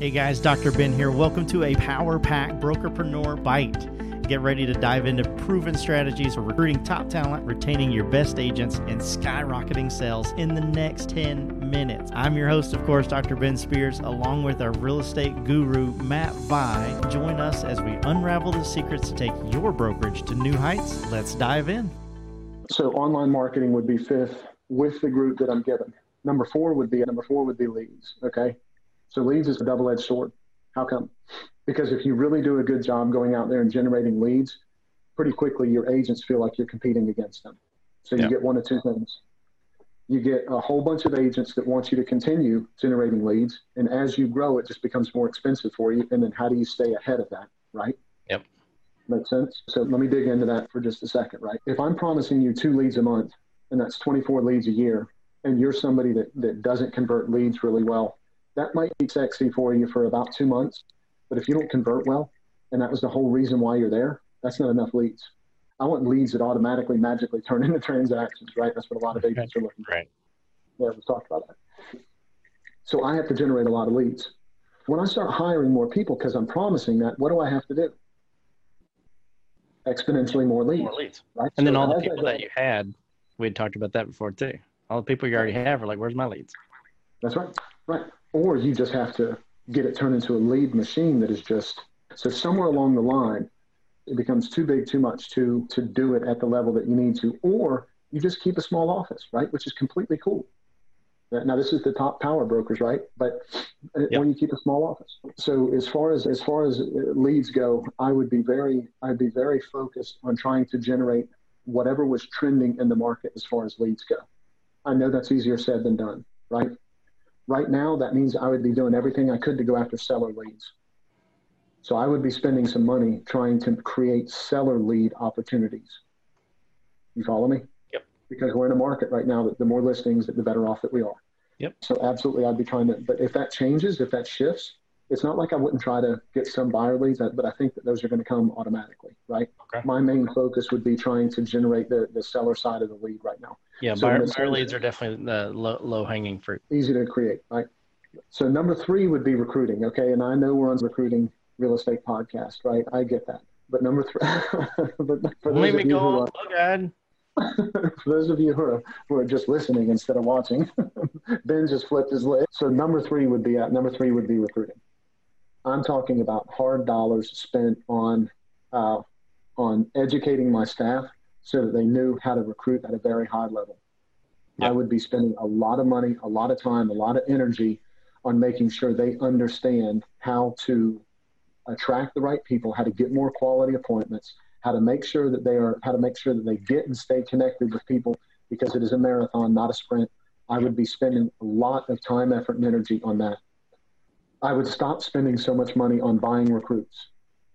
Hey guys, Dr. Ben here. Welcome to a Power Pack Brokerpreneur Byte. Get ready to dive into proven strategies for recruiting top talent, retaining your best agents, and skyrocketing sales in the next 10 minutes. I'm your host, of course, Dr. Ben Spears, along with our real estate guru, Matt Vi. Join us as we unravel the secrets to take your brokerage to new heights. Let's dive in. So, online marketing would be fifth with the group that I'm given. Number four would be number four would be leads. Okay. So leads is a double-edged sword. How come? Because if you really do a good job going out there and generating leads, pretty quickly your agents feel like you're competing against them. So you yeah. get one of two things. You get a whole bunch of agents that want you to continue generating leads, and as you grow, it just becomes more expensive for you. And then how do you stay ahead of that, right? Yep. Makes sense. So let me dig into that for just a second, right? If I'm promising you two leads a month, and that's 24 leads a year, and you're somebody that, that doesn't convert leads really well, that might be sexy for you for about two months. But if you don't convert well, and that was the whole reason why you're there, that's not enough leads. I want leads that automatically, magically turn into transactions, right? That's what a lot of agents are looking for. Right. Yeah, we've talked about that. So I have to generate a lot of leads. When I start hiring more people because I'm promising that, what do I have to do? Exponentially more leads. More leads. Right? And so then all the people that you had, we had talked about that before too. All the people you already have are like, where's my leads? That's right. Right or you just have to get it turned into a lead machine that is just so somewhere along the line it becomes too big too much to to do it at the level that you need to or you just keep a small office right? Which is completely cool. Now this is the top power brokers right? But uh, yep. when you keep a small office. So as far as as far as leads go i would be very i'd be very focused on trying to generate whatever was trending in the market as far as leads go. I know that's easier said than done right Right now, that means I would be doing everything I could to go after seller leads. So I would be spending some money trying to create seller lead opportunities. You follow me? Yep. Because we're in a market right now that the more listings, the better off that we are. Yep. So absolutely, I'd be trying to. But if that changes, if that shifts, it's not like I wouldn't try to get some buyer leads, but I think that those are going to come automatically, right? Okay. My main focus would be trying to generate the, the seller side of the lead right now. Yeah, so buyer, buyer leads are definitely the low, low hanging fruit. Easy to create, right? So number three would be recruiting. Okay, and I know we're on recruiting real estate podcast, right? I get that. But number three, but for Let me go. Are, oh God. for those of you who are, who are just listening instead of watching, Ben just flipped his lid. So number three would be at number three would be recruiting. I'm talking about hard dollars spent on uh, on educating my staff so that they knew how to recruit at a very high level. Yep. I would be spending a lot of money, a lot of time, a lot of energy on making sure they understand how to attract the right people, how to get more quality appointments, how to make sure that they are, how to make sure that they get and stay connected with people because it is a marathon, not a sprint. I would be spending a lot of time, effort, and energy on that. I would stop spending so much money on buying recruits.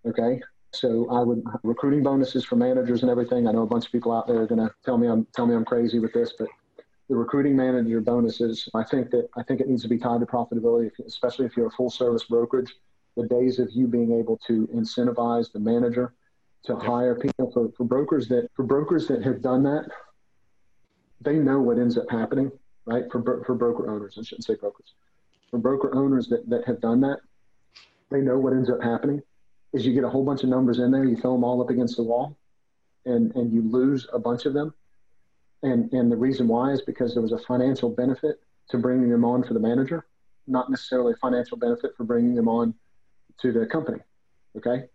Okay. So I would recruiting bonuses for managers and everything. I know a bunch of people out there are going to tell me I'm tell me I'm crazy with this, but the recruiting manager bonuses, I think that I think it needs to be tied to profitability, especially if you're a full service brokerage. The days of you being able to incentivize the manager to yep. hire people for, for brokers that for brokers that have done that, they know what ends up happening, right? For for broker owners, I shouldn't say brokers. For broker owners that, that have done that, they know what ends up happening is you get a whole bunch of numbers in there, you throw them all up against the wall, and and you lose a bunch of them. And and the reason why is because there was a financial benefit to bringing them on for the manager, not necessarily a financial benefit for bringing them on to the company. Okay.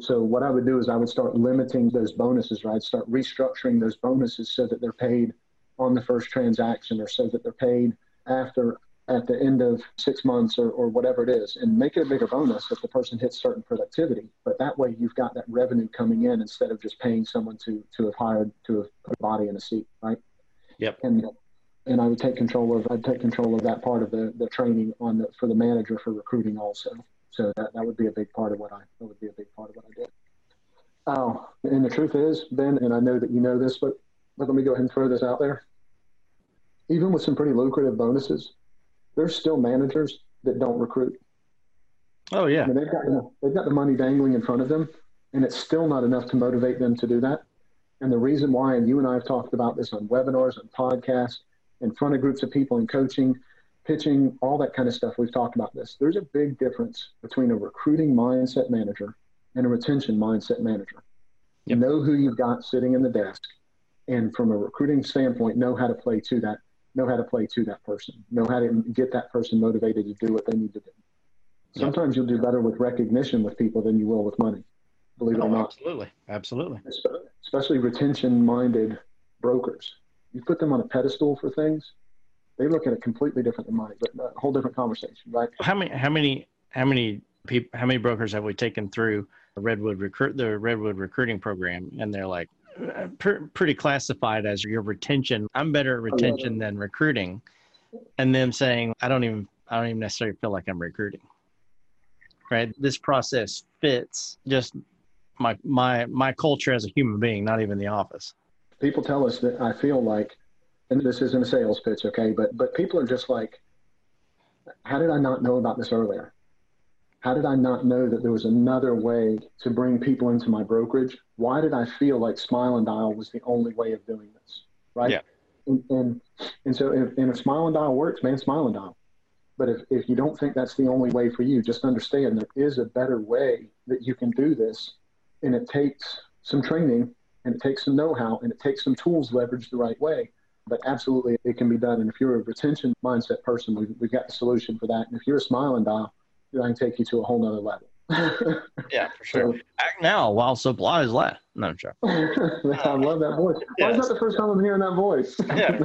So what I would do is I would start limiting those bonuses, right? Start restructuring those bonuses so that they're paid on the first transaction or so that they're paid after at the end of six months or, or whatever it is and make it a bigger bonus if the person hits certain productivity. But that way you've got that revenue coming in instead of just paying someone to, to have hired to have put a body in a seat, right? Yep. And and I would take control of I'd take control of that part of the, the training on the for the manager for recruiting also. So that, that would be a big part of what I that would be a big part of what I did. Oh, and the truth is, Ben, and I know that you know this, but but let me go ahead and throw this out there. Even with some pretty lucrative bonuses, there's still managers that don't recruit. Oh yeah, I mean, they've got they've got the money dangling in front of them, and it's still not enough to motivate them to do that. And the reason why, and you and I have talked about this on webinars, and podcasts, in front of groups of people in coaching, pitching, all that kind of stuff. We've talked about this. There's a big difference between a recruiting mindset manager and a retention mindset manager. Yep. Know who you've got sitting in the desk, and from a recruiting standpoint, know how to play to that. Know how to play to that person. Know how to get that person motivated to do what they need to do. Sometimes you'll do better with recognition with people than you will with money. Believe it oh, or not. Absolutely, absolutely. Especially retention-minded brokers. You put them on a pedestal for things, they look at it completely different than money, but a whole different conversation, right? How many? How many? How many people? How many brokers have we taken through the Redwood recruit the Redwood recruiting program, and they're like pretty classified as your retention. I'm better at retention than recruiting, and them saying I don't even I don't even necessarily feel like I'm recruiting. Right? This process fits just my my my culture as a human being, not even the office. People tell us that I feel like and this isn't a sales pitch, okay? But but people are just like, how did I not know about this earlier? How did I not know that there was another way to bring people into my brokerage? Why did I feel like Smile and Dial was the only way of doing this? Right? Yeah. And and, and so if, and if Smile and Dial works, man, Smile and Dial. But if, if you don't think that's the only way for you, just understand there is a better way that you can do this. And it takes some training and it takes some know-how and it takes some tools leveraged the right way but absolutely it can be done. And if you're a retention mindset person, we've, we've got the solution for that. And if you're a smile and dial, I can take you to a whole nother level. yeah, for sure. So, Act now while supplies last. No, I'm sure. I love that voice. Uh, Why yes. is that the first time I'm hearing that voice? Yeah,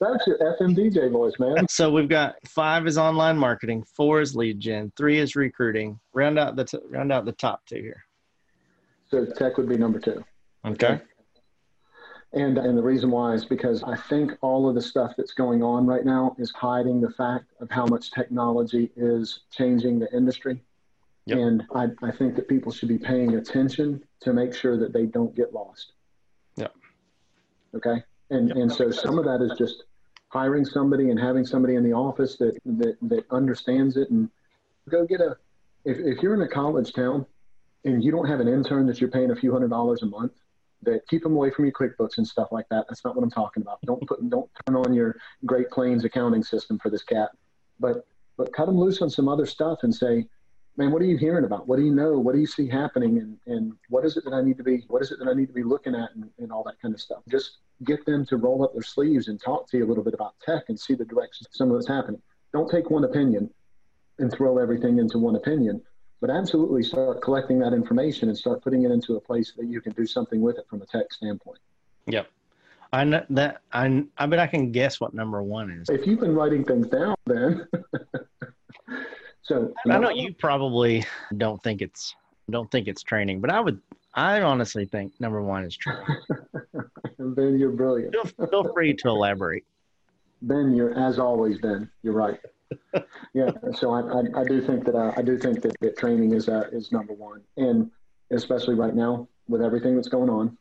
That's your FM DJ voice, man. So we've got five is online marketing, four is lead gen, three is recruiting. Round out the t- round out the top two here. So tech would be number two. Okay. And, and the reason why is because I think all of the stuff that's going on right now is hiding the fact of how much technology is changing the industry. Yep. And I, I think that people should be paying attention to make sure that they don't get lost. Yeah. Okay. And, yep. and so some of that is just hiring somebody and having somebody in the office that, that, that understands it and go get a, if, if you're in a college town and you don't have an intern that you're paying a few hundred dollars a month, that keep them away from your QuickBooks and stuff like that. That's not what I'm talking about. Don't put don't turn on your Great Plains accounting system for this cat, but but cut them loose on some other stuff and say, man, what are you hearing about? What do you know? What do you see happening? And and what is it that I need to be? What is it that I need to be looking at? And, and all that kind of stuff. Just get them to roll up their sleeves and talk to you a little bit about tech and see the direction some of what's happening. Don't take one opinion and throw everything into one opinion but absolutely start collecting that information and start putting it into a place that you can do something with it from a tech standpoint. Yep. I know that I I bet I can guess what number one is. If you've been writing things down, then. so I know you probably don't think it's don't think it's training, but I would I honestly think number one is training. ben, you're brilliant. Feel, feel free to elaborate. Ben, you're as always, Ben. You're right yeah, so I, I, I, do think that uh, I do think that, that training is uh, is number one, and especially right now with everything that's going on,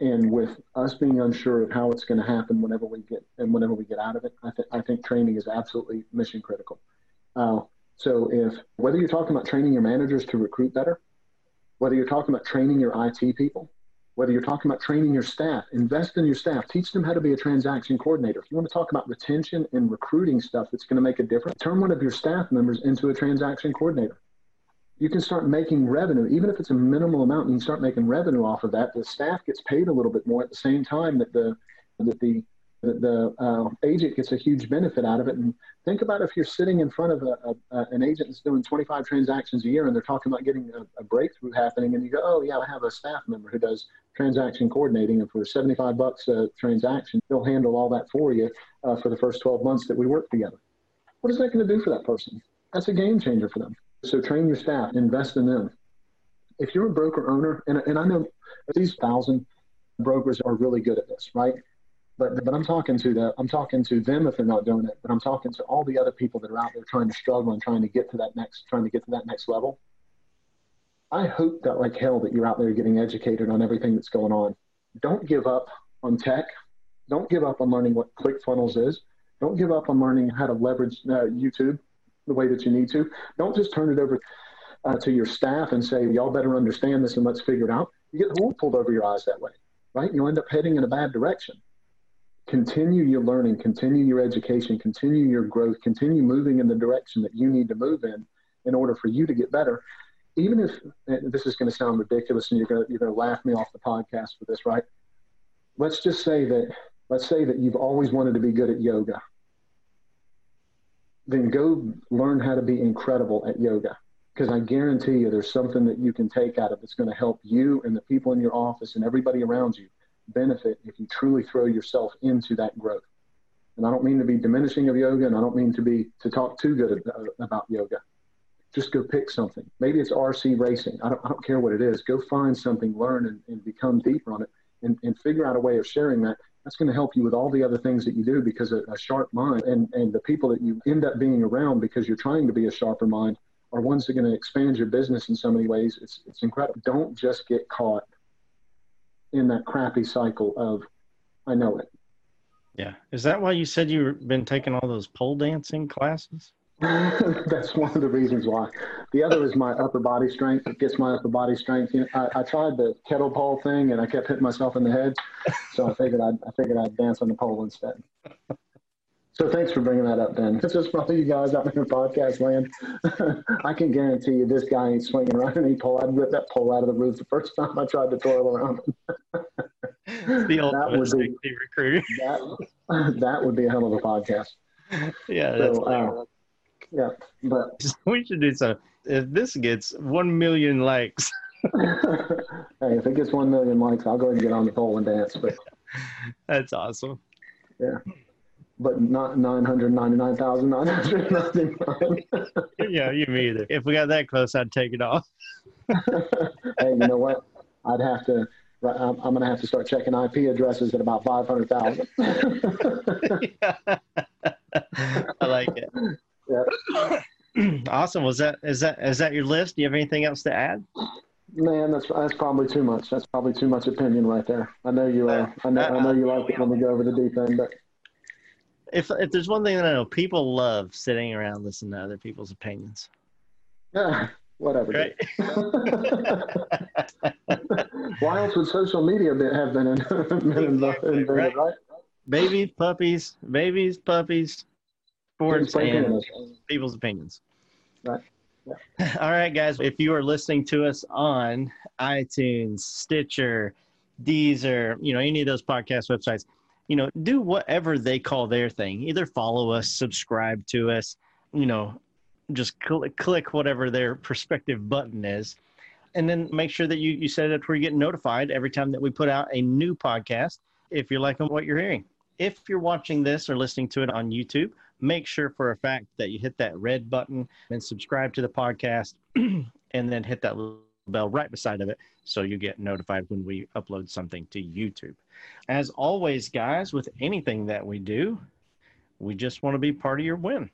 and with us being unsure of how it's going to happen whenever we get and whenever we get out of it, I think I think training is absolutely mission critical. Uh, so if whether you're talking about training your managers to recruit better, whether you're talking about training your IT people, whether you're talking about training your staff, invest in your staff, teach them how to be a transaction coordinator. If you want to talk about retention and recruiting stuff that's going to make a difference, turn one of your staff members into a transaction coordinator. You can start making revenue, even if it's a minimal amount, and you can start making revenue off of that. The staff gets paid a little bit more at the same time that the that the the, the uh, agent gets a huge benefit out of it. And think about if you're sitting in front of a, a, an agent that's doing 25 transactions a year and they're talking about getting a, a, breakthrough happening, and you go, "Oh yeah, I have a staff member who does transaction coordinating, and for 75 bucks a transaction, they'll handle all that for you uh, for the first 12 months that we work together." What is that going to do for that person? That's a game changer for them. So train your staff, invest in them. If you're a broker owner, and, and I know these thousand brokers are really good at this, right? But but I'm talking to the I'm talking to them if they're not doing it. But I'm talking to all the other people that are out there trying to struggle and trying to get to that next trying to get to that next level. I hope that like hell that you're out there getting educated on everything that's going on. Don't give up on tech. Don't give up on learning what ClickFunnels is. Don't give up on learning how to leverage uh, YouTube the way that you need to. Don't just turn it over uh, to your staff and say, y'all better understand this and let's figure it out. You get the wool pulled over your eyes that way, right? You end up heading in a bad direction continue your learning, continue your education, continue your growth, continue moving in the direction that you need to move in in order for you to get better. Even if this is going to sound ridiculous and you're going to, you're to laugh me off the podcast for this, right? Let's just say that let's say that you've always wanted to be good at yoga. Then go learn how to be incredible at yoga because I guarantee you there's something that you can take out of that's going to help you and the people in your office and everybody around you benefit if you truly throw yourself into that growth. And I don't mean to be diminishing of yoga, and I don't mean to be to talk too good about yoga. Just go pick something. Maybe it's RC racing. I don't, I don't care what it is. Go find something, learn, and, and become deeper on it, and, and figure out a way of sharing that. That's going to help you with all the other things that you do because a, a sharp mind and, and the people that you end up being around because you're trying to be a sharper mind are ones that are going to expand your business in so many ways. It's, it's incredible. Don't just get caught in that crappy cycle of I know it. Yeah. Is that why you said you've been taking all those pole dancing classes? That's one of the reasons why. The other is my upper body strength. It gets my upper body strength. You know, I, I, tried the kettle pole thing and I kept hitting myself in the head, so I figured I'd I figured I'd dance on the pole instead. So thanks for bringing that up, Ben. This is probably you guys out in podcast land. I can guarantee you this guy ain't swinging around any pole. I'd rip that pole out of the roof the first time I tried to twirl around the ultimate that would be, recruiter. That, that would be a hell of a podcast. Yeah, so, uh, yeah, but we should do so. If this gets one million likes, hey, if it gets one million likes, I'll go ahead and get on the pole and dance. But that's awesome. Yeah but not 999,999. yeah, you me either. If we got that close, I'd take it off. hey, you know what? I'd have to, I'm, I'm going to have to start checking IP addresses at about 500,000. I like it. Awesome. Was that, is that, is that your list? Do you have anything else to add? Man, that's that's probably too much. That's probably too much opinion right there. I know you. Uh, I know. I know you like it when we go over the deep end, but if if there's one thing that I know, people love sitting around listening to other people's opinions. Yeah, whatever. Right? Why else would social media have been, in, been exactly, invented, right? right? Babies, puppies, babies, puppies, sports, and people's opinions. Right. Yeah. All right, guys. If you are listening to us on iTunes, Stitcher, Deezer, you know, any of those podcast websites, you know, do whatever they call their thing. Either follow us, subscribe to us, you know, just click, click whatever their perspective button is. And then make sure that you, you set it up where you get notified every time that we put out a new podcast if you're liking what you're hearing. If you're watching this or listening to it on YouTube, make sure for a fact that you hit that red button and subscribe to the podcast and then hit that little bell right beside of it so you get notified when we upload something to YouTube. As always, guys, with anything that we do, we just want to be part of your win.